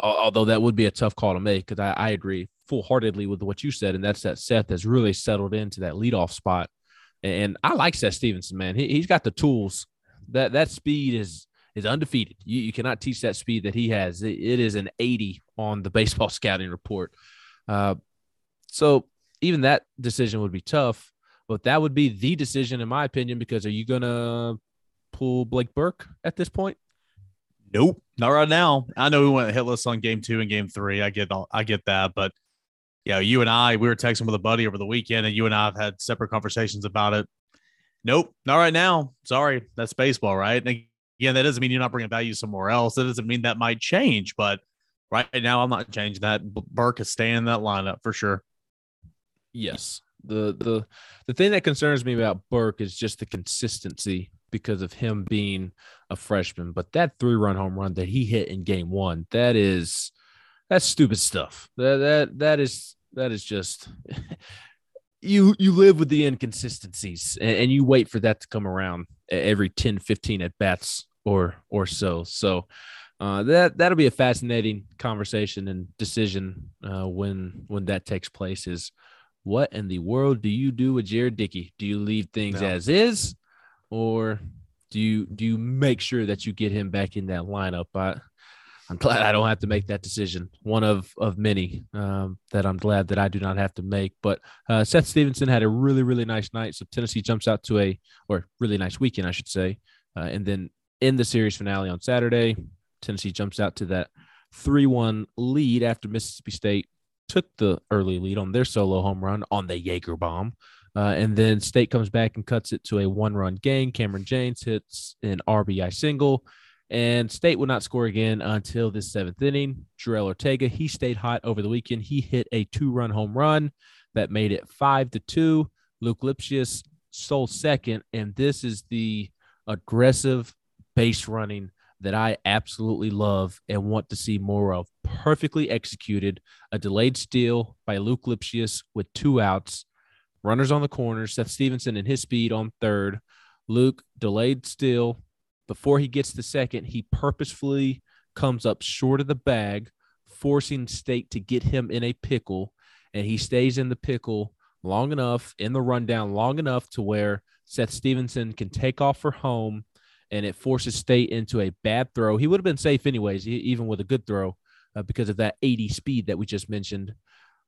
Although that would be a tough call to make because I, I agree full heartedly with what you said, and that's that Seth has really settled into that leadoff spot. And I like Seth Stevenson, man. He, he's got the tools. That that speed is is undefeated. You, you cannot teach that speed that he has. it, it is an 80 on the (laughs) baseball scouting report. Uh, so even that decision would be tough, but that would be the decision, in my opinion, because are you going to pull Blake Burke at this point? Nope, not right now. I know we went hitless on game two and game three. I get all, I get that, but yeah, you and I, we were texting with a buddy over the weekend, and you and I have had separate conversations about it. Nope, not right now. Sorry, that's baseball, right? And again, that doesn't mean you're not bringing value somewhere else. That doesn't mean that might change, but right now, I'm not changing that. Burke is staying in that lineup for sure. Yes, the the the thing that concerns me about Burke is just the consistency because of him being a freshman. But that three run home run that he hit in game one, that is that's stupid stuff. That that that is that is just (laughs) you you live with the inconsistencies and, and, you wait for that to come around every 10 15 at bats or or so so uh, that that'll be a fascinating conversation and decision uh, when when that takes place is what in the world do you do with Jared Dickey? Do you leave things no. as is or do you do you make sure that you get him back in that lineup? I, I'm glad I don't have to make that decision. One of of many um, that I'm glad that I do not have to make. But uh, Seth Stevenson had a really really nice night. So Tennessee jumps out to a or really nice weekend, I should say. Uh, and then in the series finale on Saturday, Tennessee jumps out to that three one lead after Mississippi State took the early lead on their solo home run on the Jaeger bomb. Uh, and then State comes back and cuts it to a one run game. Cameron James hits an RBI single, and State would not score again until the seventh inning. Jorel Ortega, he stayed hot over the weekend. He hit a two run home run that made it five to two. Luke Lipcius stole second, and this is the aggressive base running that I absolutely love and want to see more of. Perfectly executed, a delayed steal by Luke Lipcius with two outs runners on the corner, Seth Stevenson and his speed on third. Luke delayed still. Before he gets to second, he purposefully comes up short of the bag, forcing State to get him in a pickle. And he stays in the pickle long enough, in the rundown, long enough to where Seth Stevenson can take off for home and it forces State into a bad throw. He would have been safe anyways, even with a good throw, uh, because of that 80 speed that we just mentioned.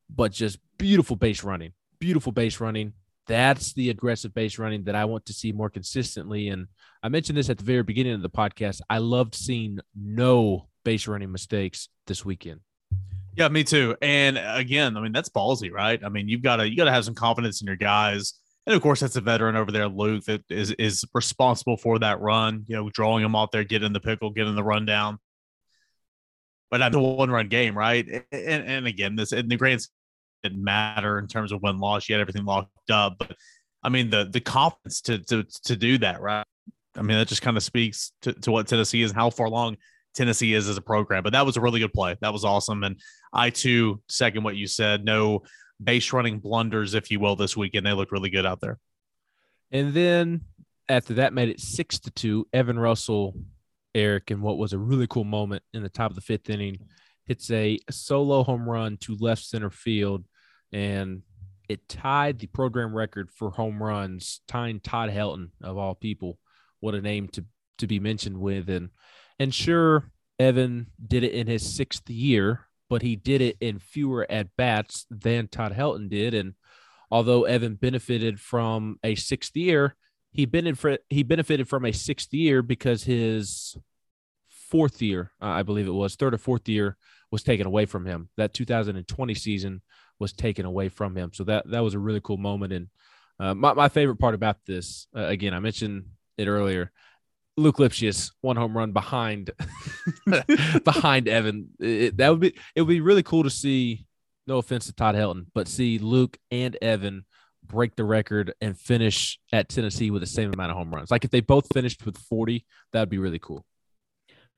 But just beautiful base running beautiful base running. That's the aggressive base running that I want to see more consistently. And I mentioned this at the very beginning of the podcast. I loved seeing no base running mistakes this weekend. Yeah, me too. And again, I mean that's ballsy, right? I mean you've got to you got to have some confidence in your guys. And of course, that's a veteran over there, Luke, that is is responsible for that run. You know, drawing him out there, getting the pickle, getting the rundown. But I'm a one run game, right? And, and again, this in the grand didn't matter in terms of win loss. You had everything locked up. But I mean, the the confidence to to to do that, right? I mean, that just kind of speaks to, to what Tennessee is and how far along Tennessee is as a program. But that was a really good play. That was awesome. And I too second what you said. No base running blunders, if you will, this weekend. They looked really good out there. And then after that made it six to two, Evan Russell, Eric, and what was a really cool moment in the top of the fifth inning, hits a solo home run to left center field and it tied the program record for home runs, tying Todd Helton of all people. What a name to to be mentioned with, and and sure, Evan did it in his sixth year, but he did it in fewer at bats than Todd Helton did. And although Evan benefited from a sixth year, he benefited he benefited from a sixth year because his fourth year, I believe it was third or fourth year, was taken away from him. That 2020 season was taken away from him. So that that was a really cool moment. And uh, my my favorite part about this, uh, again, I mentioned it earlier. Luke Lipcius one home run behind (laughs) behind Evan. It, that would be it would be really cool to see. No offense to Todd Helton, but see Luke and Evan break the record and finish at Tennessee with the same amount of home runs. Like if they both finished with 40, that'd be really cool.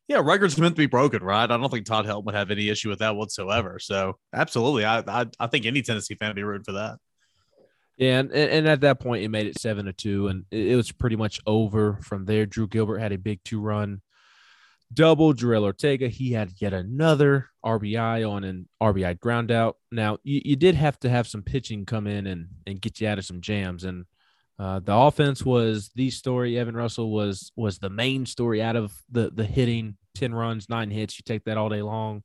Yeah, records meant to be broken, right? I don't think Todd Helton would have any issue with that whatsoever. So absolutely, I I, I think any Tennessee fan would be rooting for that. Yeah, and, and at that point, it made it seven to two, and it, was pretty much over from there. Drew Gilbert had a big two run double. Jorel Ortega, he had yet another RBI on an RBI ground out. Now, you, you did have to have some pitching come in and, and get you out of some jams. And uh, the offense was the story. Evan Russell was was the main story out of the the hitting. Ten runs, nine hits. You take that all day long.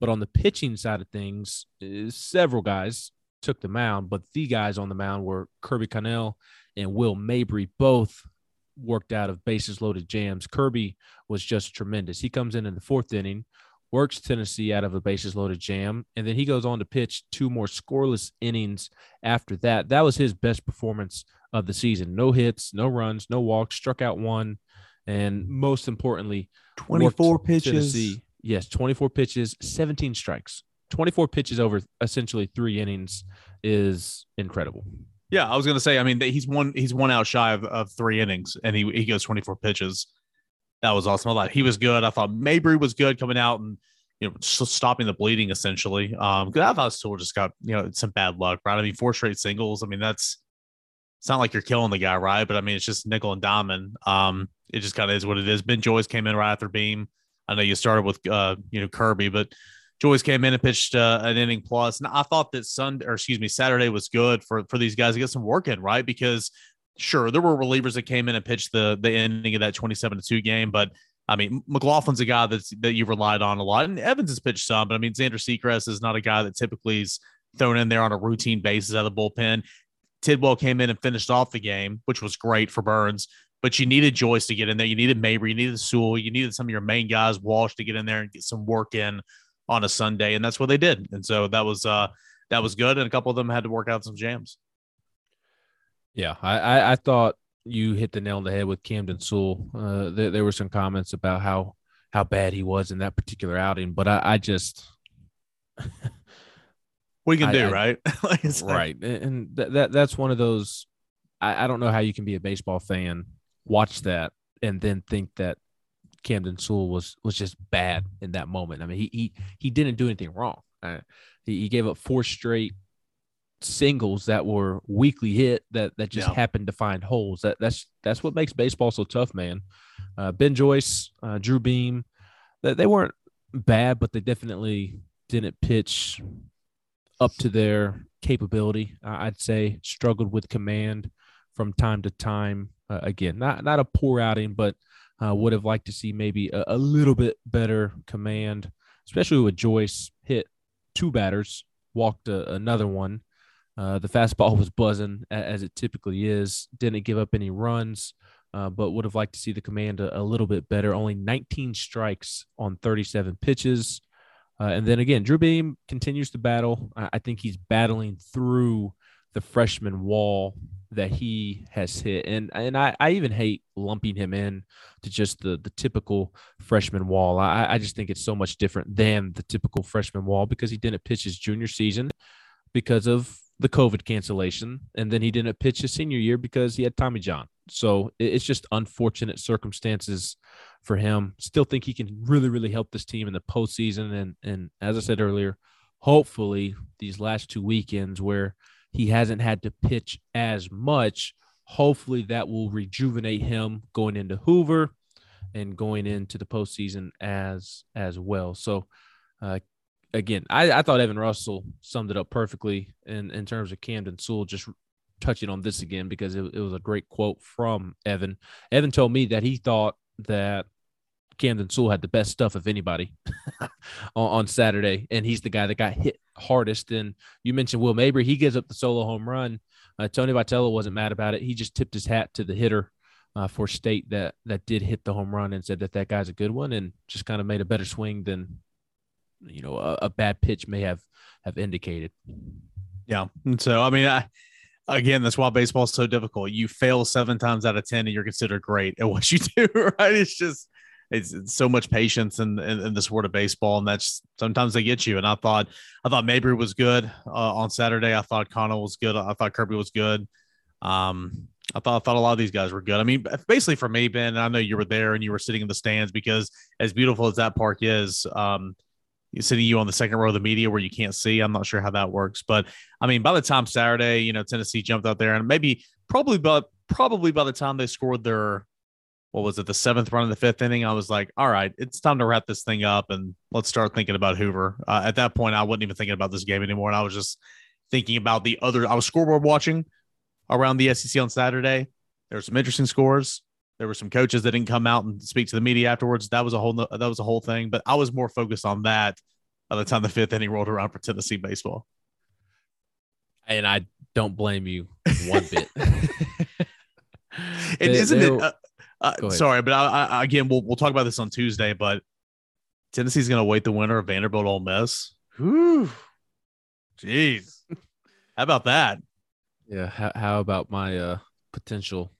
But on the pitching side of things, uh, several guys took the mound, but the guys on the mound were Kirby Connell and Will Mabry, both worked out of bases loaded jams. Kirby was just tremendous. He comes in in the fourth inning, works Tennessee out of a bases loaded jam, and then he goes on to pitch two more scoreless innings after that. That was his best performance of the season. No hits, no runs, no walks, struck out one, and most importantly, 24 pitches. Tennessee. Yes, 24 pitches, 17 strikes. 24 pitches over essentially three innings is incredible. Yeah, I was gonna say. I mean, he's one he's one out shy of, of three innings, and he he goes 24 pitches. That was awesome. I thought he was good. I thought Mabry was good coming out and you know stopping the bleeding essentially. Um, because I thought Sewell just got you know some bad luck, right? I mean, four straight singles. I mean, that's it's not like you're killing the guy, right? But I mean, it's just nickel and diamond. Um, it just kind of is what it is. Ben Joyce came in right after Beam. I know you started with uh, you know Kirby, but Joyce came in and pitched uh, an inning plus. And I thought that Sunday, or excuse me, Saturday was good for for these guys to get some work in, right? Because sure, there were relievers that came in and pitched the the ending of that 27 to 2 game, but I mean, McLaughlin's a guy that's that you relied on a lot, and Evans has pitched some, but I mean, Zander Sechrist is not a guy that typically is thrown in there on a routine basis out of the bullpen. Tidwell came in and finished off the game, which was great for Burns. But you needed Joyce to get in there. You needed Mabry. You needed Sewell. You needed some of your main guys, Walsh, to get in there and get some work in on a Sunday, and that's what they did. And so that was uh that was good. And a couple of them had to work out some jams. Yeah, I I, I thought you hit the nail on the head with Camden Sewell. Uh, there, there were some comments about how how bad he was in that particular outing, but I, I just (laughs) what you can I, do, I, right? (laughs) like right, and that, that that's one of those. I, I don't know how you can be a baseball fan, watch that, and then think that Camden Sewell was was just bad in that moment. I mean, he he he didn't do anything wrong. Uh, he, he, gave up four straight singles that were weakly hit that that just yeah. happened to find holes. That that's that's what makes baseball so tough, man. Uh, ben Joyce, uh, Drew Beam, they, they weren't bad, but they definitely didn't pitch up to their capability. I'd say struggled with command from time to time. Uh, again, not not a poor outing, but uh, would have liked to see maybe a, a, little bit better command, especially with Joyce hit two batters, walked a, another one. Uh, the fastball (laughs) was buzzing as it typically is. Didn't give up any runs, uh, but would have liked to see the command a, a, little bit better. Only 19 strikes on 37 pitches. Uh, and then again, Drew Beam continues to battle. I, think he's battling through the freshman wall that he has hit. And and I, I even hate lumping him in to just the the typical freshman wall. I, I just think it's so much different than the typical freshman wall because he didn't pitch his junior season because of the COVID cancellation. And then he didn't pitch his senior year because he had Tommy John. So it's just unfortunate circumstances for him. Still think he can really, really help this team in the postseason. And and as I said earlier, hopefully these last two weekends where he hasn't had to pitch as much. Hopefully, that will rejuvenate him going into Hoover and going into the postseason as as well. So, uh, again, I, I thought Evan Russell summed it up perfectly in in terms of Camden Sewell. Just touching on this again because it, it was a great quote from Evan. Evan told me that he thought that Camden Sewell had the best stuff of anybody (laughs) on, on, Saturday, and he's the guy that got hit hardest. And you mentioned Will Mabry; he gives up the solo home run. Uh, Tony Vitello wasn't mad about it. He just tipped his hat to the hitter uh, for State that that did hit the home run and said that that guy's a good one, and just kind of made a better swing than you know a, a bad pitch may have have indicated. Yeah, and so I mean, I again, that's why baseball is so difficult. You fail seven times out of ten, and you're considered great at what you (laughs) do. Right? It's just it's, it's so much patience in, in, in the sport of baseball, and that's sometimes they get you. And I thought I thought Mabry was good uh, on Saturday. I thought Connell was good. I thought Kirby was good. Um, I thought I thought a lot of these guys were good. I mean, basically for me, Ben, I know you were there and you were sitting in the stands because as beautiful as that park is, um, sitting you on the second row of the media where you can't see. I'm not sure how that works, but I mean, by the time Saturday, you know, Tennessee jumped out there and maybe probably but probably by the time they scored their what was it the seventh run of the fifth inning, I was like, all right, it's time to wrap this thing up and let's start thinking about Hoover. Uh, at that point, I wasn't even thinking about this game anymore, and I was just thinking about the other. I was scoreboard watching around the SEC on Saturday. There were some interesting scores. There were some coaches that didn't come out and speak to the media afterwards. That was a whole that was a whole thing. But I was more focused on that by the time the fifth inning rolled around for Tennessee baseball. And I don't blame you one bit. (laughs) and isn't it? Uh, uh, sorry, but I, I, again, we'll we'll talk about this on Tuesday. But Tennessee's going to wait the winner of Vanderbilt Ole Miss. Whew. Jeez, how about that? Yeah. How, how about my uh, potential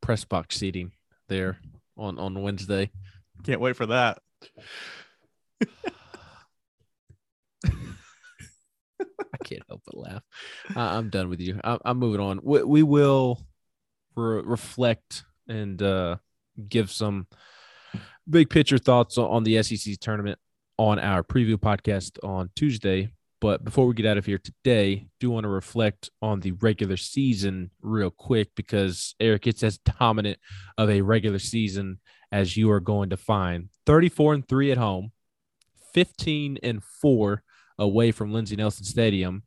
press box seating there on on Wednesday? Can't wait for that. I can't help but laugh. I'm done with you. I, am moving on. We, we will re- reflect and uh, give some big picture thoughts on the SEC tournament on our preview podcast on Tuesday. But before we get out of here today, do want to reflect on the regular season real quick because Eric, it's as dominant of a regular season as you are going to find. 34 and 3 at home, 15 and 4 away from Lindsey Nelson Stadium,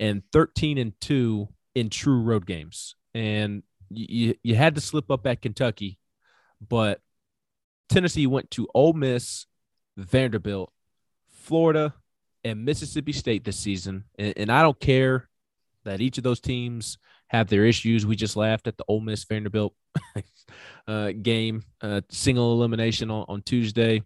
and 13 and 2 in true road games. And you, you had to slip up at Kentucky, but Tennessee went to Ole Miss, Vanderbilt, Florida, and Mississippi State this season. And, and, I don't care that each of those teams have their issues. We just laughed at the Ole Miss Vanderbilt (laughs) uh, game, uh, single elimination on, on Tuesday.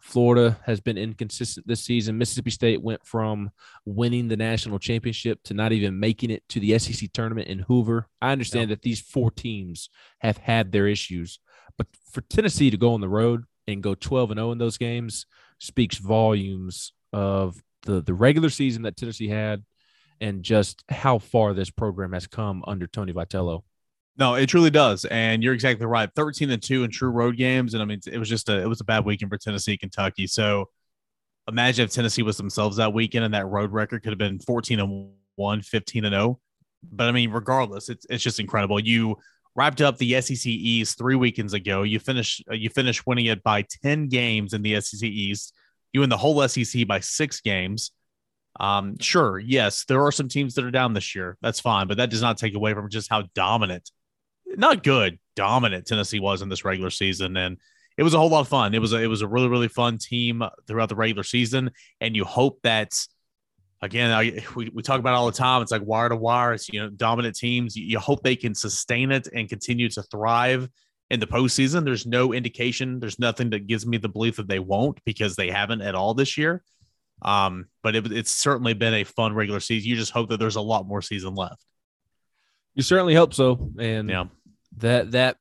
Florida has been inconsistent this season. Mississippi State went from winning the national championship to not even making it to the SEC tournament in Hoover. I understand that these four teams have had their issues, but for Tennessee to go on the road and go 12 and 0 in those games speaks volumes of the the regular season that Tennessee had and just how far this program has come under Tony Vitello. No, it truly does, and you're exactly right. Thirteen and two in true road games, and I mean, it was just a it was a bad weekend for Tennessee, Kentucky. So imagine if Tennessee was themselves that weekend, and that road record could have been fourteen and one, 15 and zero. Oh. But I mean, regardless, it's it's just incredible. You wrapped up the SEC East three weekends ago. You finished you finished winning it by ten games in the SEC East. You win the whole SEC by six games. Um, sure, yes, there are some teams that are down this year. That's fine, but that does not take away from just how dominant, not good, dominant Tennessee was in this regular season. And it was a whole lot of fun. It was a, it was a really really fun team throughout the regular season, and you hope that again I, we, we talk about all the time. It's like wire to wire. It's you know dominant teams. You, you hope they can sustain it and continue to thrive in the postseason. There's no indication. There's nothing that gives me the belief that they won't because they haven't at all this year. Um, but it, it's certainly been a fun regular season. You just hope that there's a lot more season left. You certainly hope so. And yeah, that that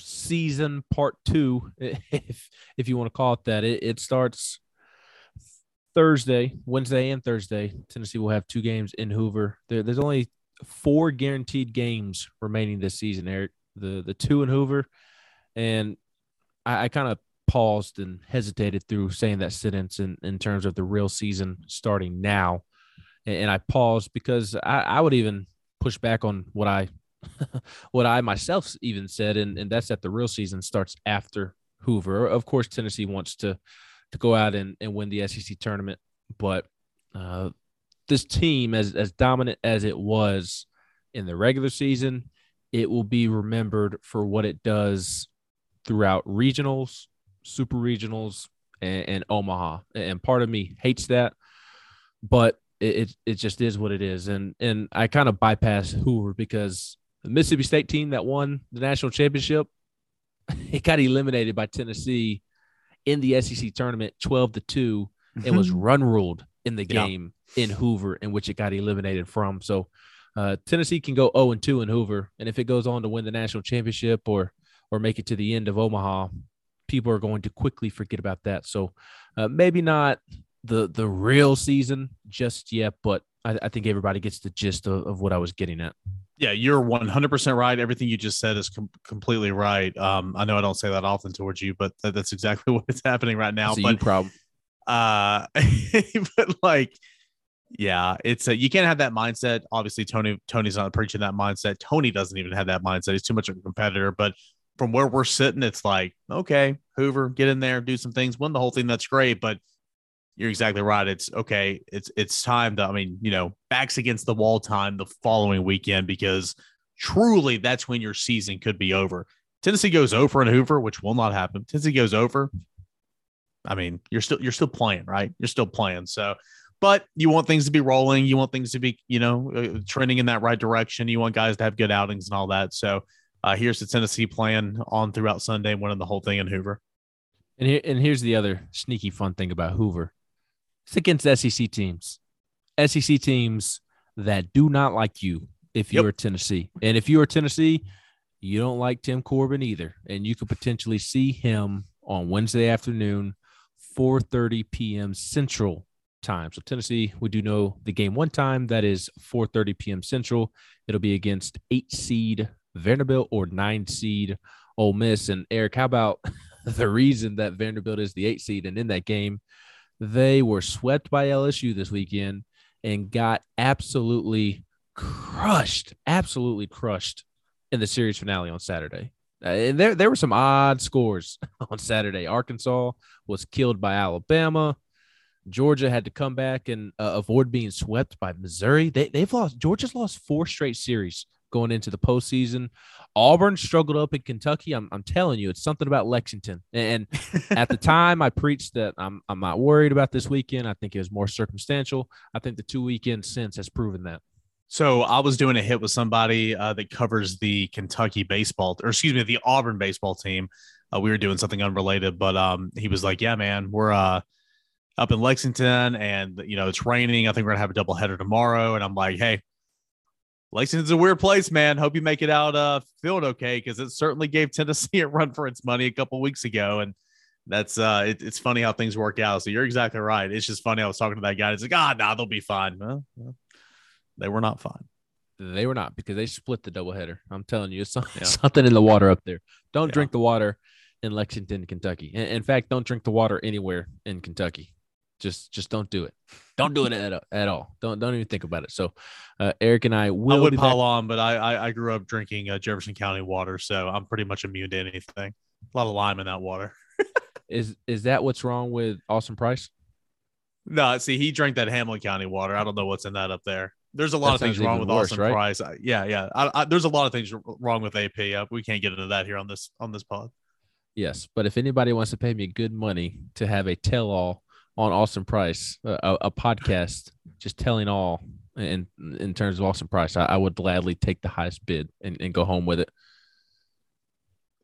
season part two, (laughs) if if you want to call it that, it, it starts Thursday, Wednesday, and Thursday. Tennessee will have two games in Hoover. There, there's only four guaranteed games remaining this season, Eric the the two in Hoover, and I, I kind of paused and hesitated through saying that sentence in, in terms of the real season starting now. And, and I paused because I, I would even push back on what I (laughs) what I myself even said, and, and that's that the real season starts after Hoover. Of course, Tennessee wants to to go out and, and win the SEC tournament, but uh, this team, as as dominant as it was in the regular season, it will be remembered for what it does throughout regionals, super regionals, and, and Omaha. And part of me hates that, but it, it, it just is what it is. And and I kind of bypass Hoover because the Mississippi State team that won the national championship, (laughs) it got eliminated by Tennessee in the SEC tournament, twelve to two, and was mm-hmm. run ruled in the game yeah. in Hoover, in which it got eliminated from. So uh, Tennessee can go 0 and 2 in Hoover, and if it goes on to win the national championship or or make it to the end of Omaha, people are going to quickly forget about that. So uh, maybe not the the real season just yet, but I, I think everybody gets the gist of, of, what I was getting at. Yeah, you're 100% right. Everything you just said is com- completely right. Um, I know I don't say that often towards you, but th- that's exactly (laughs) what is happening right now. That's but problem. Uh, (laughs) but like, yeah, it's a, you can't have that mindset. Obviously, Tony Tony's not preaching that mindset. Tony doesn't even have that mindset. He's too much of a competitor. But from where we're sitting, it's like, okay, Hoover, get in there, do some things, win the whole thing. That's great. But you're exactly right. It's okay. It's it's time to, I mean, you know, backs against the wall time the following weekend because truly that's when your season could be over. Tennessee goes over in Hoover, which will not happen. Tennessee goes over. I mean, you're still you're still playing, right? You're still playing. So, but you want things to be rolling. You want things to be, you know, uh, trending in that right direction. You want guys to have good outings and all that. So, uh, here's the Tennessee plan on throughout Sunday, winning the whole thing in Hoover. And here and here's the other sneaky fun thing about Hoover. It's against SEC teams. SEC teams that do not like you if you're yep. Tennessee. And if you're Tennessee, you don't like Tim Corbin either. And you could potentially see him on Wednesday afternoon, 4:30 p.m. Central time. So Tennessee, we do know the game one time. That is 4:30 p.m. Central. It'll be against eight seed Vanderbilt or nine seed Ole Miss. And Eric, how about (laughs) the reason that Vanderbilt is the eight seed? And in that game, they were swept by LSU this weekend and got absolutely crushed, absolutely crushed in the series finale on Saturday. Uh, and there, there were some odd scores (laughs) on Saturday. Arkansas was killed by Alabama. Georgia had to come back and uh, avoid being swept by Missouri. They, they've lost. Georgia's lost four straight series going into the postseason. Auburn struggled up in Kentucky. I'm, I'm telling you, it's something about Lexington. And (laughs) at the time, I preached that I'm, I'm not worried about this weekend. I think it was more circumstantial. I think the two weekends since has proven that. So I was doing a hit with somebody uh, that covers the Kentucky baseball, or excuse me, the Auburn baseball team. Uh, we were doing something unrelated, but um, he was like, "Yeah, man, we're uh, up in Lexington, and you know it's raining. I think we're gonna have a double header tomorrow." And I'm like, "Hey, Lexington's a weird place, man. Hope you make it out uh feeling okay because it certainly gave (laughs) Tennessee a run for its money a couple weeks ago. And that's uh it, it's funny how things work out. So you're exactly right. It's just funny. I was talking to that guy. It's like, ah, nah, they'll be fine. Well, well, they were not fine. They were not because they split the doubleheader. I'm telling you, it's yeah. (laughs) something in the water up there. Don't yeah. drink the water in Lexington, Kentucky. In fact, don't drink the water anywhere in Kentucky. Just just don't do it. Don't do it at, at all. Don't don't even think about it. So, uh, Eric and I will. I would pile on, but I, I, I grew up drinking uh, Jefferson County water, so I'm pretty much immune to anything. A lot of lime in that water. (laughs) is is that what's wrong with Austin Price? No, see, he drank that Hamilton County water. I don't know what's in that up there. There's a lot that of things wrong with worse, Austin right? Price. yeah, yeah. I, I, there's a lot of things wrong with AP. Uh, we can't get into that here on this on this pod. Yes, but if anybody wants to pay me good money to have a tell-all on Austin Price, a, a podcast just telling all in in terms of Austin Price, I, I would gladly take the highest bid and, and go home with it.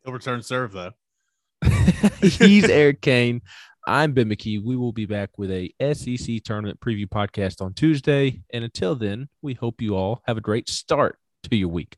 He'll return serve though. (laughs) (laughs) He's Eric Kane. I'm Ben McKee. We will be back with a SEC tournament preview podcast on Tuesday. And until then, we hope you all have a great start to your week.